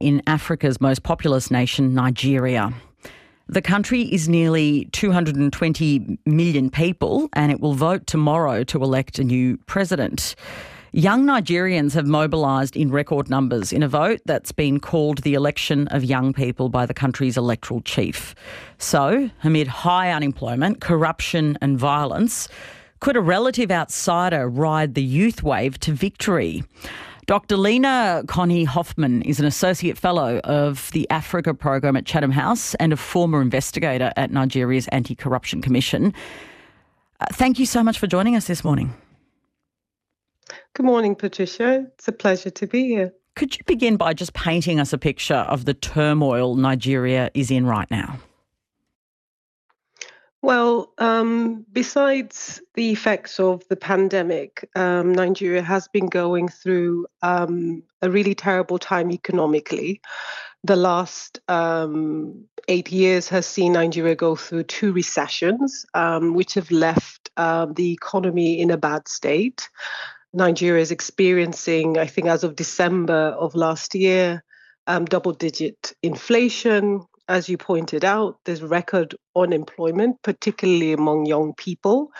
in Africa's most populous nation, Nigeria. The country is nearly 220 million people and it will vote tomorrow to elect a new president. Young Nigerians have mobilised in record numbers in a vote that's been called the election of young people by the country's electoral chief. So, amid high unemployment, corruption, and violence, could a relative outsider ride the youth wave to victory? Dr. Leena Koni Hoffmann is an Associate Fellow of the Africa Program at Chatham House and a former investigator at Nigeria's Anti Corruption Commission. Uh, thank you so much for joining us this morning. Good morning, Patricia. It's a pleasure to be here. Could you begin by just painting us a picture of the turmoil Nigeria is in right now? Well, um, besides the effects of the pandemic, um, Nigeria has been going through um, a really terrible time economically. The last um, eight years has seen Nigeria go through two recessions, um, which have left uh, the economy in a bad state. Nigeria is experiencing, I think, as of December of last year, double digit inflation. As you pointed out, there's record unemployment, particularly among young people,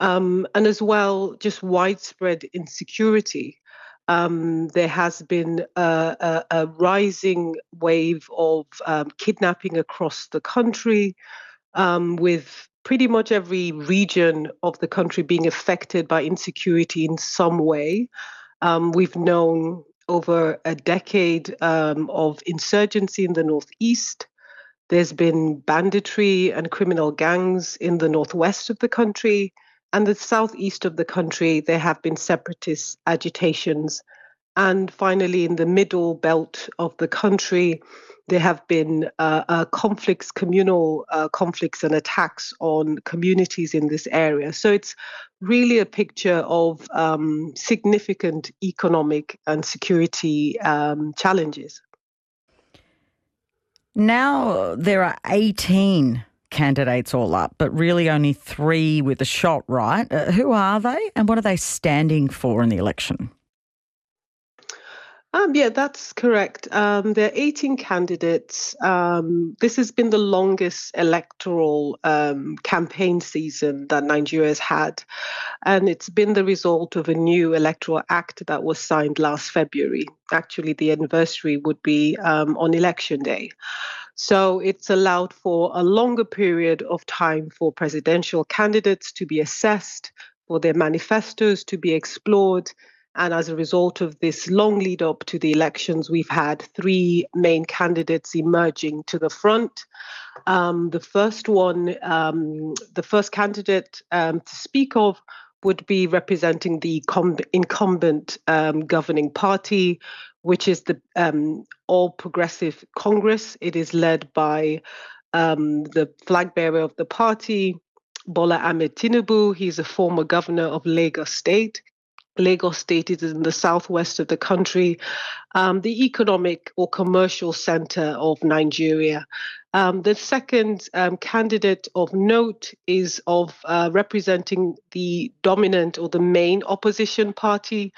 um, and as well, just widespread insecurity. Um, there has been a, a, a rising wave of um, kidnapping across the country, um, with pretty much every region of the country being affected by insecurity in some way. Um, we've known over a decade um, of insurgency in the northeast. There's been banditry and criminal gangs in the northwest of the country. And the southeast of the country, there have been separatist agitations. And finally, in the middle belt of the country, there have been uh, uh, conflicts, communal uh, conflicts, and attacks on communities in this area. So it's really a picture of um, significant economic and security um, challenges. Now there are 18 candidates all up, but really only three with a shot, right? Uh, who are they and what are they standing for in the election? Um, yeah, that's correct. Um, there are 18 candidates. Um, this has been the longest electoral um, campaign season that Nigeria has had. And it's been the result of a new electoral act that was signed last February. Actually, the anniversary would be um, on election day. So it's allowed for a longer period of time for presidential candidates to be assessed, for their manifestos to be explored and as a result of this long lead up to the elections, we've had three main candidates emerging to the front. Um, the first one, um, the first candidate um, to speak of would be representing the com- incumbent um, governing party, which is the um, All Progressive Congress. It is led by um, the flag bearer of the party, Bola Ahmed Tinubu. He's a former governor of Lagos State. Lagos State is in the southwest of the country, um, the economic or commercial center of Nigeria. Um, the second um, candidate of note is of uh, representing the dominant or the main opposition party.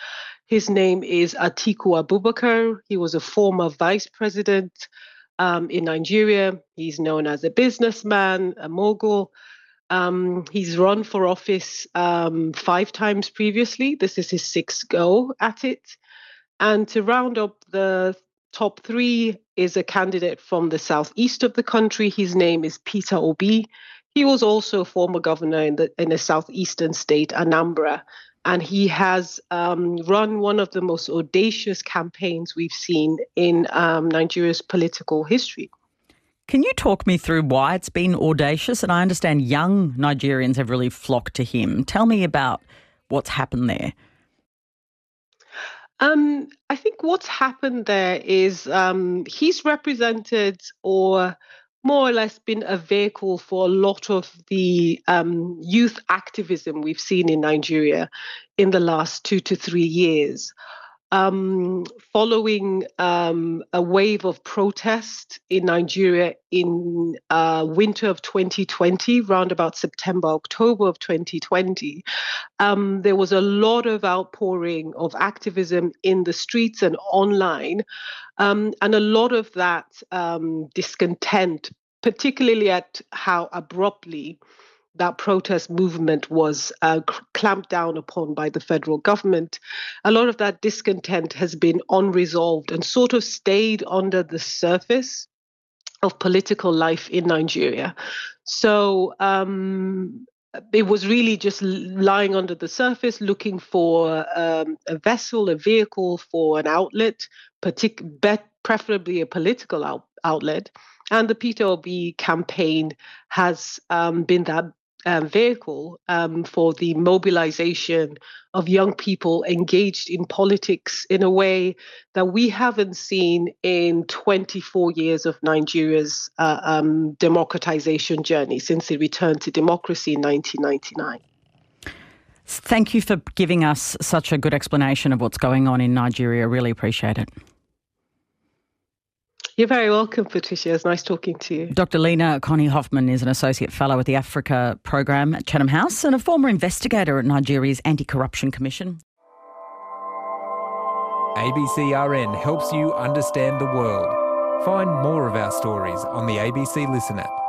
His name is Atiku Abubakar. He was a former vice president um, in Nigeria. He's known as a businessman, a mogul. Um, he's run for office um, five times previously. This is his sixth go at it. And to round up the top three is a candidate from the southeast of the country. His name is Peter Obi. He was also a former governor in the in a southeastern state, Anambra, and he has um, run one of the most audacious campaigns we've seen in um, Nigeria's political history. Can you talk me through why it's been audacious? And I understand young Nigerians have really flocked to him. Tell me about what's happened there. Um, I think what's happened there is um, he's represented or more or less been a vehicle for a lot of the um, youth activism we've seen in Nigeria in the last two to three years. Um, following um, a wave of protest in Nigeria in uh, winter of 2020, around about September, October of 2020, um, there was a lot of outpouring of activism in the streets and online, um, and a lot of that um, discontent, particularly at how abruptly that protest movement was uh, clamped down upon by the federal government, a lot of that discontent has been unresolved and sort of stayed under the surface of political life in Nigeria. So um, it was really just lying under the surface, looking for um, a vessel, a vehicle for an outlet, partic- preferably a political out- outlet. And the Peter Obi campaign has um, been that um, vehicle um, for the mobilization of young people engaged in politics in a way that we haven't seen in 24 years of Nigeria's uh, um, democratization journey since it returned to democracy in 1999. Thank you for giving us such a good explanation of what's going on in Nigeria. Really appreciate it. You're very welcome, Patricia. It's nice talking to you. Dr. Leena Koni Hoffmann is an Associate Fellow at the Africa Program at Chatham House and a former investigator at Nigeria's Anti Corruption Commission. ABCRN helps you understand the world. Find more of our stories on the ABC Listen app.